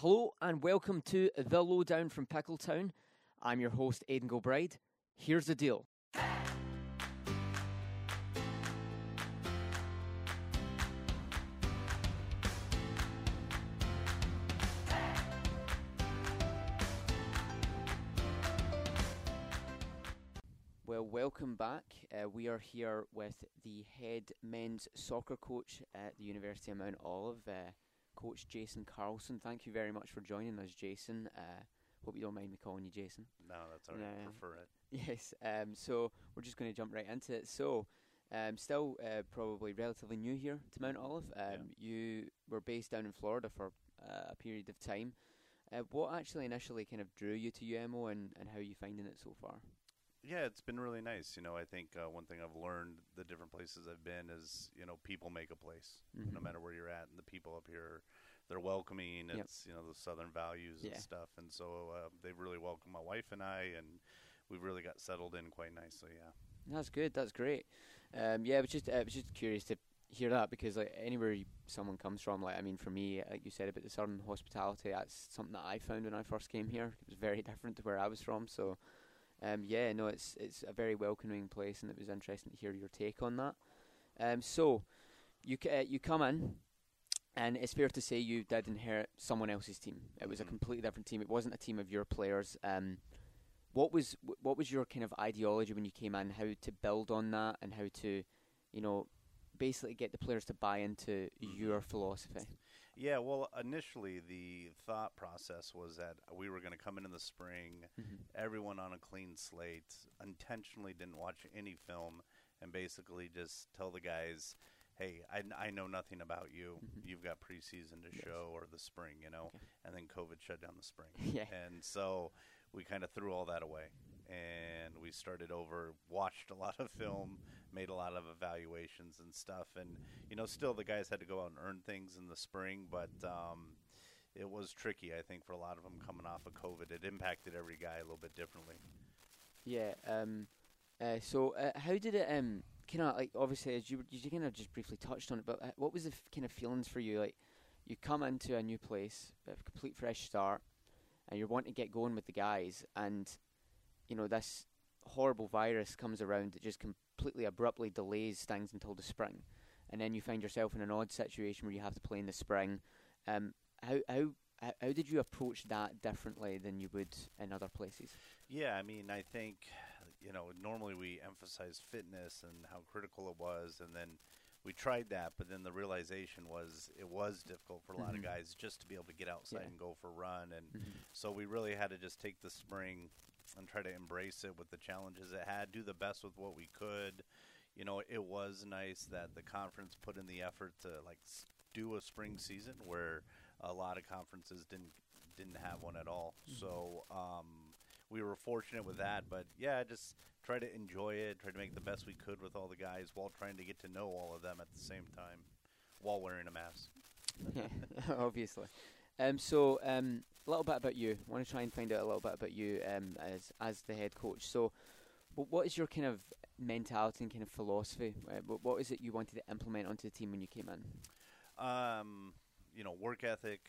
Hello and welcome to The Lowdown from Pickletown. I'm your host, Aidan Gilbride. Here's the deal. Well, welcome back. Uh, we are here with the head men's soccer coach at the University of Mount Olive, uh, Coach Jason Carlson. Thank you very much for joining us, Jason. Uh, hope you don't mind me calling you Jason. No, that's all right. I prefer it. Yes. Um, so we're just going to jump right into it. So, um, still uh, probably relatively new here to Mount Olive. Um, Yeah. You were based down in Florida for uh, a period of time. Uh, what actually initially kind of drew you to UMO and, and how are you finding it so far? Yeah, it's been really nice. You know, I think uh, one thing I've learned the different places I've been is, you know, people make a place, no Mhm. matter where you're at, and the people up here, they're welcoming. Yep. It's you know the Southern values Yeah. and stuff, and so uh, they've really welcomed my wife and I, and we've really got settled in quite nicely. Yeah. That's good. That's great. Um, yeah, I was just I was just curious to hear that because like anywhere you, someone comes from, like I mean, for me, like you said about the southern hospitality, that's something that I found when I first came here. It was very different to where I was from. So, um, yeah, no, it's it's a very welcoming place, and it was interesting to hear your take on that. Um, so, you uh, you come in. And it's fair to say you did inherit someone else's team. It was a Mhm. completely different team. It wasn't a team of your players. Um, what was what was your kind of ideology when you came in? How to build on that and how to, you know, basically get the players to buy into your philosophy. Yeah, well, initially the thought process was that we were going to come in in the spring, Mhm. everyone on a clean slate, intentionally didn't watch any film, and basically just tell the guys, hey, I, I know nothing about you. Mhm. You've got preseason to Yes. show or the spring, you know, Okay. and then COVID shut down the spring. Yeah. And so we kind of threw all that away. And we started over, watched a lot of film, made a lot of evaluations and stuff. And, you know, still the guys had to go out and earn things in the spring, but um, it was tricky, I think, for a lot of them coming off of COVID. It impacted every guy a little bit differently. Yeah. Um. Uh, so uh, how did it um kind of like obviously as you you kind of just briefly touched on it, but uh, what was the f- kind of feelings for you like? You come into a new place, a complete fresh start, and you're wanting to get going with the guys, and you know this horrible virus comes around that just completely abruptly delays things until the spring, and then you find yourself in an odd situation where you have to play in the spring. Um, how how how how did you approach that differently than you would in other places? Yeah, I mean, I think, you know, normally we emphasize fitness and how critical it was, and then we tried that, but then the realization was it was difficult for a lot Mhm. of guys just to be able to get outside Yeah. and go for a run, and Mhm. so we really had to just take the spring and try to embrace it with the challenges it had, do the best with what we could. You know, it was nice that the conference put in the effort to like do a spring season where a lot of conferences didn't didn't have one at all. So um, we were fortunate with that, but yeah, just try to enjoy it, try to make the best we could with all the guys while trying to get to know all of them at the same time while wearing a mask. Yeah, obviously. Um, so, um, a little bit about you. I want to try and find out a little bit about you um, as as the head coach. So, wh- what is your kind of mentality and kind of philosophy? Uh, wh- what is it you wanted to implement onto the team when you came in? Um, you know, work ethic.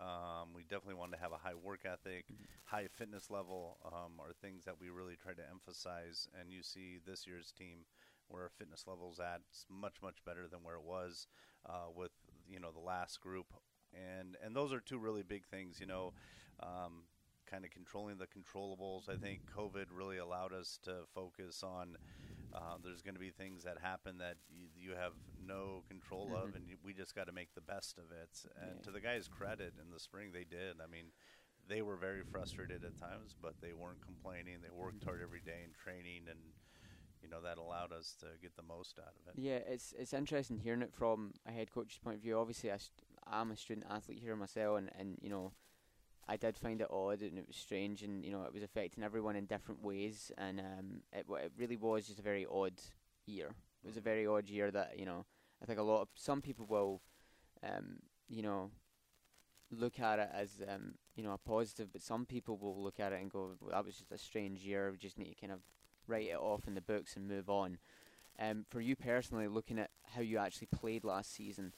Um, we definitely wanted to have a high work ethic, high fitness level um, are things that we really try to emphasize. And you see this year's team where our fitness levels at it's much much better than where it was uh, with you know the last group. And and those are two really big things. You know. Um, Kind of controlling the controllables. I think COVID really allowed us to focus on. Uh, there's going to be things that happen that you, you have no control of, Mhm. and we just got to make the best of it. And Yeah. to the guys' credit, in the spring they did. I mean, they were very frustrated at times, but they weren't complaining. They worked hard every day in training, and you know that allowed us to get the most out of it. Yeah, it's it's interesting hearing it from a head coach's point of view. Obviously, I st- I'm a student athlete here myself, and, and you know, I did find it odd and it was strange, and you know, it was affecting everyone in different ways, and um, it wa- it really was just a very odd year. It was a very odd year that you know, I think a lot of some people will, um, you know, look at it as um, you know a positive, but some people will look at it and go, well, "That was just a strange year. We just need to kind of write it off in the books and move on." Um, for you personally, looking at how you actually played last season,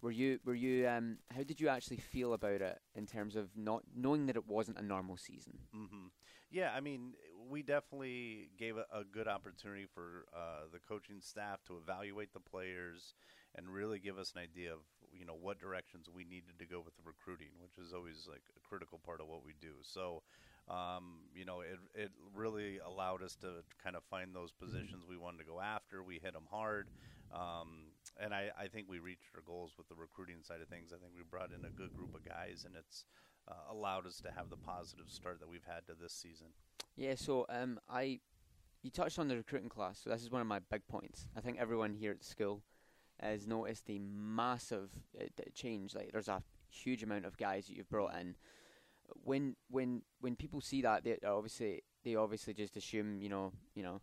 Were you were you um how did you actually feel about it in terms of not knowing that it wasn't a normal season? hmm Yeah, I mean, we definitely gave a, a good opportunity for uh, the coaching staff to evaluate the players and really give us an idea of you know what directions we needed to go with the recruiting, which is always like a critical part of what we do. So, um, you know, it it really allowed us to kind of find those positions we wanted to go after. We hit them hard. Um, and I, I think we reached our goals with the recruiting side of things. I think we brought in a good group of guys, and it's uh, allowed us to have the positive start that we've had to this season. Yeah, so um, I, you touched on the recruiting class, so this is one of my big points. I think everyone here at school has noticed the massive uh, change. Like, there's a huge amount of guys that you've brought in. When when when people see that, they obviously they obviously just assume you know you know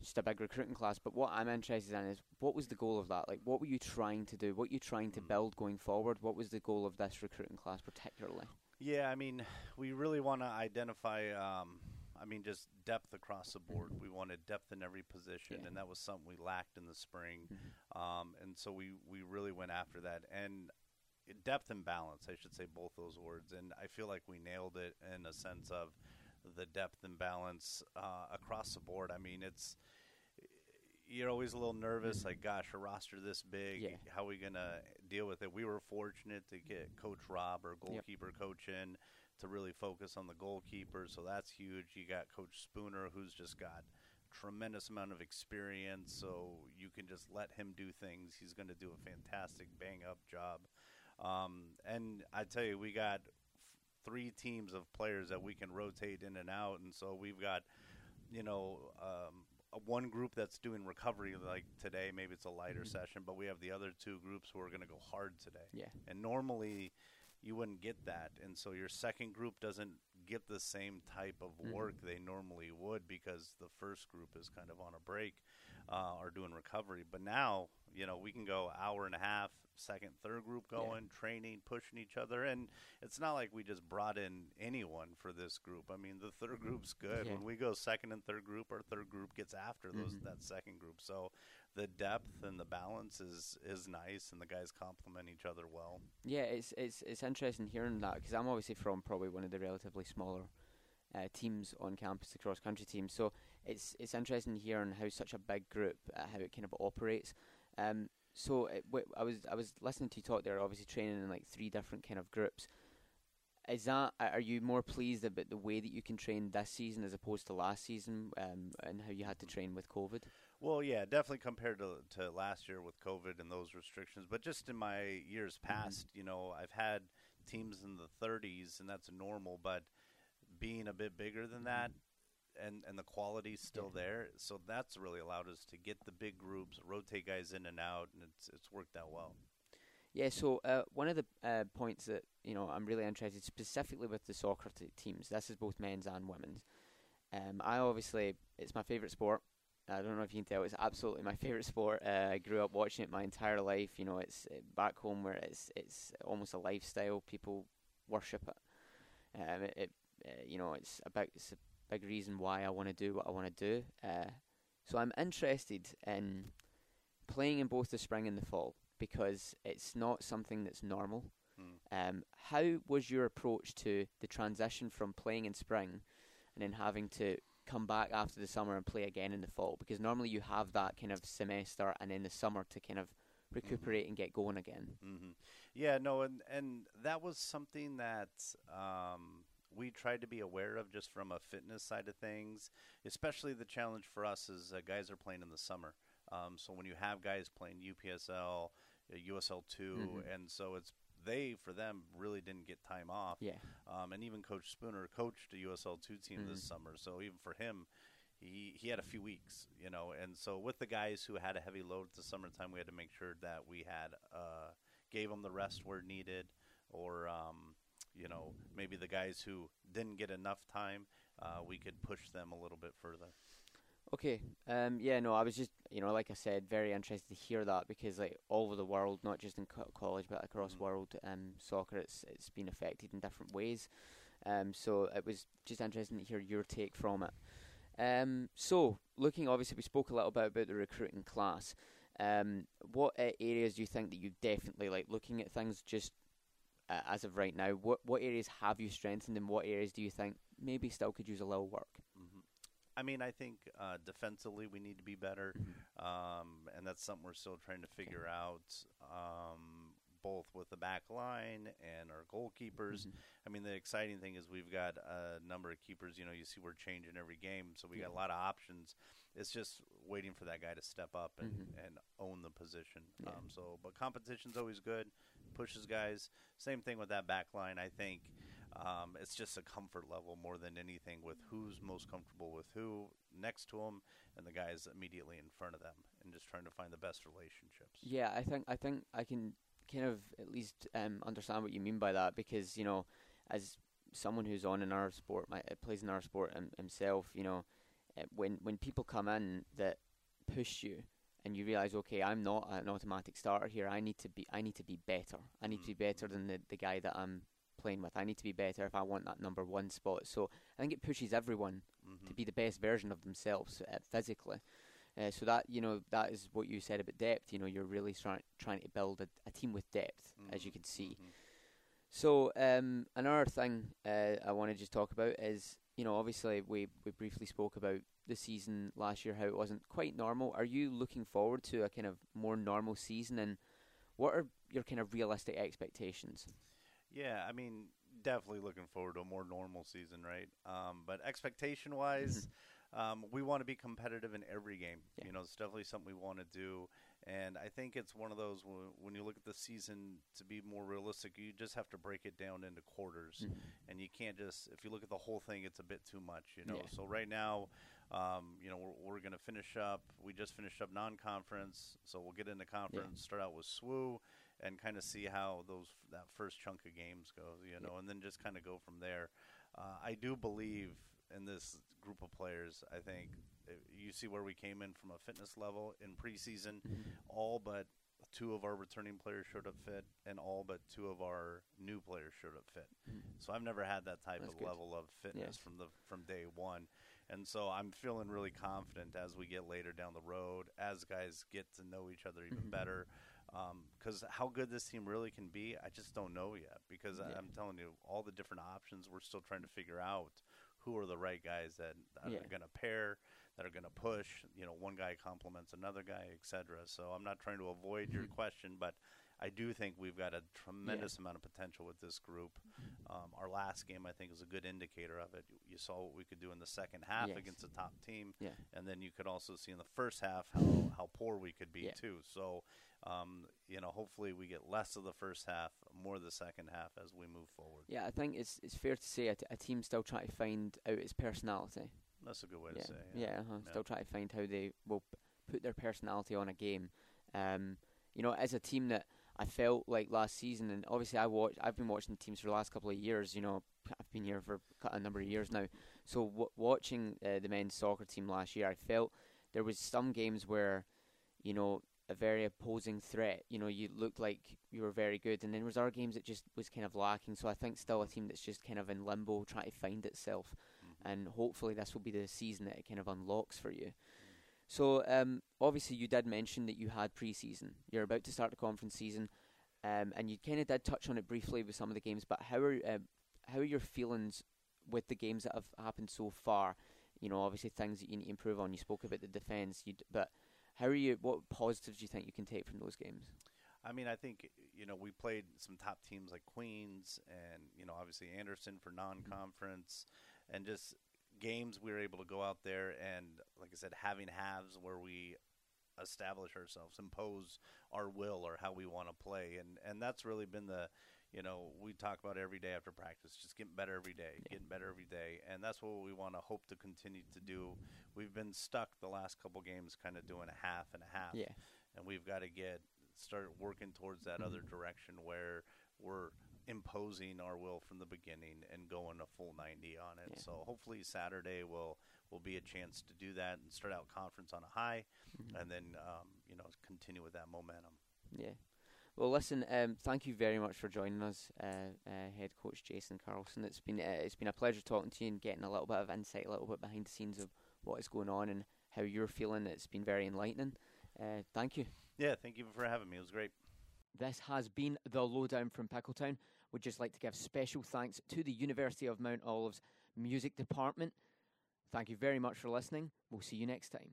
just a big recruiting class. But what I'm interested in is what was the goal of that? Like, what were you trying to do? What you trying to Mm. build going forward? What was the goal of this recruiting class particularly? Yeah, I mean, we really want to identify. Um, I mean, just depth across the board. We wanted depth in every position, Yeah. and that was something we lacked in the spring. Mhm. Um, and so we we really went after that and depth and balance. I should say both those words. And I feel like we nailed it in a sense of the depth and balance uh, across the board. I mean, it's you're always a little nervous, like, gosh, a roster this big, Yeah. how are we gonna deal with it? We were fortunate to get Coach Rob, our goalkeeper coach, in to really focus on the goalkeeper, so that's huge. You got Coach Spooner, who's just got tremendous amount of experience, so you can just let him do things. He's going to do a fantastic bang up job. Um, and I tell you, we got three teams of players that we can rotate in and out, and so we've got, you know, um, one group that's doing recovery like today. Maybe it's a lighter Mhm. session, but we have the other two groups who are going to go hard today. Yeah. And normally, you wouldn't get that, and so your second group doesn't get the same type of Mhm. work they normally would because the first group is kind of on a break uh, or doing recovery. But now, you know, we can go hour and a half, second, third group Yeah. going, training, pushing each other, and it's not like we just brought in anyone for this group. I mean, the third group's good. Yeah. When we go second and third group, our third group gets after those Mhm. that second group. So the depth and the balance is is nice, and the guys complement each other well. Yeah, it's it's it's interesting hearing that because I'm obviously from probably one of the relatively smaller uh, teams on campus, the cross country team. So it's it's interesting hearing how such a big group, uh, how it kind of operates. Um, so it, w- I was I was listening to you talk there, obviously training in like three different kind of groups. Is that are you more pleased about the way that you can train this season as opposed to last season, um, and how you had to train with COVID? Well, yeah, definitely compared to to last year with COVID and those restrictions. But just in my years past, you know, I've had teams in the 30s, and that's normal. But being a bit bigger than that, and and the quality's still Yeah. there, so that's really allowed us to get the big groups, rotate guys in and out, and it's it's worked out well. Yeah, so uh, one of the uh, points that you know I'm really interested specifically with the soccer t- teams. This is both men's and women's. Um, I obviously it's my favorite sport. I don't know if you can tell. It's absolutely my favorite sport. Uh, I grew up watching it my entire life. You know, it's uh, back home where it's it's almost a lifestyle. People worship it. Um, it, it uh, you know, it's about it's a big reason why I want to do what I want to do. Uh, so I'm interested in playing in both the spring and the fall because it's not something that's normal. Hmm. Um, how was your approach to the transition from playing in spring and then having to come back after the summer and play again in the fall? Because normally you have that kind of semester and then the summer to kind of recuperate and get going again. hmm Yeah, no, and and that was something that um, we tried to be aware of just from a fitness side of things. Especially the challenge for us is uh, guys are playing in the summer. Um, so when you have guys playing UPSL, uh, USL 2 Mhm. and so it's they for them really didn't get time off. Yeah. Um, and even Coach Spooner coached a USL two team this Mhm. summer, so even for him, he he had a few weeks, you know. And so with the guys who had a heavy load at the summertime, we had to make sure that we had uh, gave them the rest where needed, or um, you know maybe the guys who didn't get enough time, uh, we could push them a little bit further. Okay. Um, yeah, no, I was just, you know, like I said, very interested to hear that because, like, all over the world, not just in co- college but across Mhm. world, um, soccer, it's it's been affected in different ways. Um, so it was just interesting to hear your take from it. Um, so looking, obviously, we spoke a little bit about the recruiting class. Um, what uh, areas do you think that you definitely like looking at things just uh, as of right now? What what areas have you strengthened, and what areas do you think maybe still could use a little work? hmm I mean, I think uh, defensively we need to be better, Mm-hmm. um, and that's something we're still trying to figure out. Um, both with the back line and our goalkeepers. Mhm. I mean, the exciting thing is we've got a number of keepers. You know, you see we're changing every game, so we Yeah. got a lot of options. It's just waiting for that guy to step up and, Mhm. and own the position. Yeah. Um, so, but competition's always good, pushes guys. Same thing with that back line. I think um, it's just a comfort level more than anything with who's most comfortable with who next to them and the guys immediately in front of them, and just trying to find the best relationships. Yeah, I think I think I can kind of at least um, understand what you mean by that because you know, as someone who's on in our sport, my, uh, plays in our sport um, himself, you know, uh, when when people come in that push you and you realize, okay, I'm not an automatic starter here. I need to be I need to be better. I need to be better than the the guy that I'm playing with. I need to be better if I want that number one spot. So I think it pushes everyone hmm to be the best version of themselves uh, physically. Uh, so that you know that is what you said about depth. You know, you're really trying trying to build a, a team with depth, as you can see. Mhm. So um, another thing uh, I want to just talk about is you know obviously we we briefly spoke about the season last year how it wasn't quite normal. Are you looking forward to a kind of more normal season and what are your kind of realistic expectations? Yeah, I mean, definitely looking forward to a more normal season, right? Um, but expectation wise, um, we want to be competitive in every game. Yeah. You know, it's definitely something we want to do. And I think it's one of those when, when you look at the season to be more realistic, you just have to break it down into quarters. Mhm. And you can't just, if you look at the whole thing, it's a bit too much, you know. Yeah. So right now, um, you know, we're, we're going to finish up. We just finished up non-conference, so we'll get into conference. Start out with SWU, and kind of see how those that first chunk of games goes, you know, and then just kind of go from there. Uh, I do believe in this group of players. I think uh, you see where we came in from a fitness level in preseason. All but two of our returning players showed up fit, and all but two of our new players showed up fit. So I've never had that type That's of good. level of fitness from the from day one, and so I'm feeling really confident as we get later down the road, as guys get to know each other even Mhm. better. Because how good this team really can be, I just don't know yet. Because Yeah. I'm telling you, all the different options, we're still trying to figure out who are the right guys that, that Yeah. are going to pair, that are going to push. You know, one guy complements another guy, etc. So I'm not trying to avoid your Mhm. question, but I do think we've got a tremendous amount of potential with this group. Um, our last game, I think, is a good indicator of it. You saw what we could do in the second half Yes. against a top team, Yeah. and then you could also see in the first half how, how poor we could be Yeah. too. So, um, you know, hopefully we get less of the first half, more of the second half as we move forward. Yeah, I think it's it's fair to say a, t- a team still trying to find out its personality. That's a good way yeah, to say. it, yeah, uh-huh. Yeah. still trying to find how they will p- put their personality on a game. Um, you know, as a team that I felt like last season, and obviously I watch, I've been watching teams for the last couple of years. You know, I've been here for a number of years now. So w- watching uh, the men's soccer team last year, I felt there was some games where, you know, a very opposing threat. You know, you looked like you were very good, and then there was other games that just was kind of lacking. So I think still a team that's just kind of in limbo, trying to find itself Mhm. and hopefully this will be the season that it kind of unlocks for you. So um, obviously you did mention that you had pre-season. You're about to start the conference season, um, and you kind of did touch on it briefly with some of the games. But how are um, how are your feelings with the games that have happened so far? You know, obviously things that you need to improve on. You spoke about the defence, you d- but how are you? What positives do you think you can take from those games? I mean, I think you know we played some top teams like Queens and you know obviously Anderson for non-conference, and just games we were able to go out there and like I said, having halves where we establish ourselves, impose our will or how we want to play, and and that's really been the you know we talk about every day after practice, just getting better every day, Yeah. getting better every day, and that's what we want to hope to continue to do. We've been stuck the last couple games, kind of doing a half and a half Yeah, and we've got to get start working towards that other Mhm. direction where we're imposing our will from the beginning and going a full 90 on it. Yeah. So hopefully Saturday will will be a chance to do that and start out conference on a high Mhm. and then um, you know continue with that momentum. yeah. Well, listen. Um, thank you very much for joining us, uh, uh, head coach Jason Carlson. It's been uh, it's been a pleasure talking to you and getting a little bit of insight, a little bit behind the scenes of what is going on and how you're feeling. It's been very enlightening. Uh, thank you. Yeah, thank you for having me. It was great. This has been the lowdown from Pickletown. We'd just like to give special thanks to the University of Mount Olive's music department. Thank you very much for listening. We'll see you next time.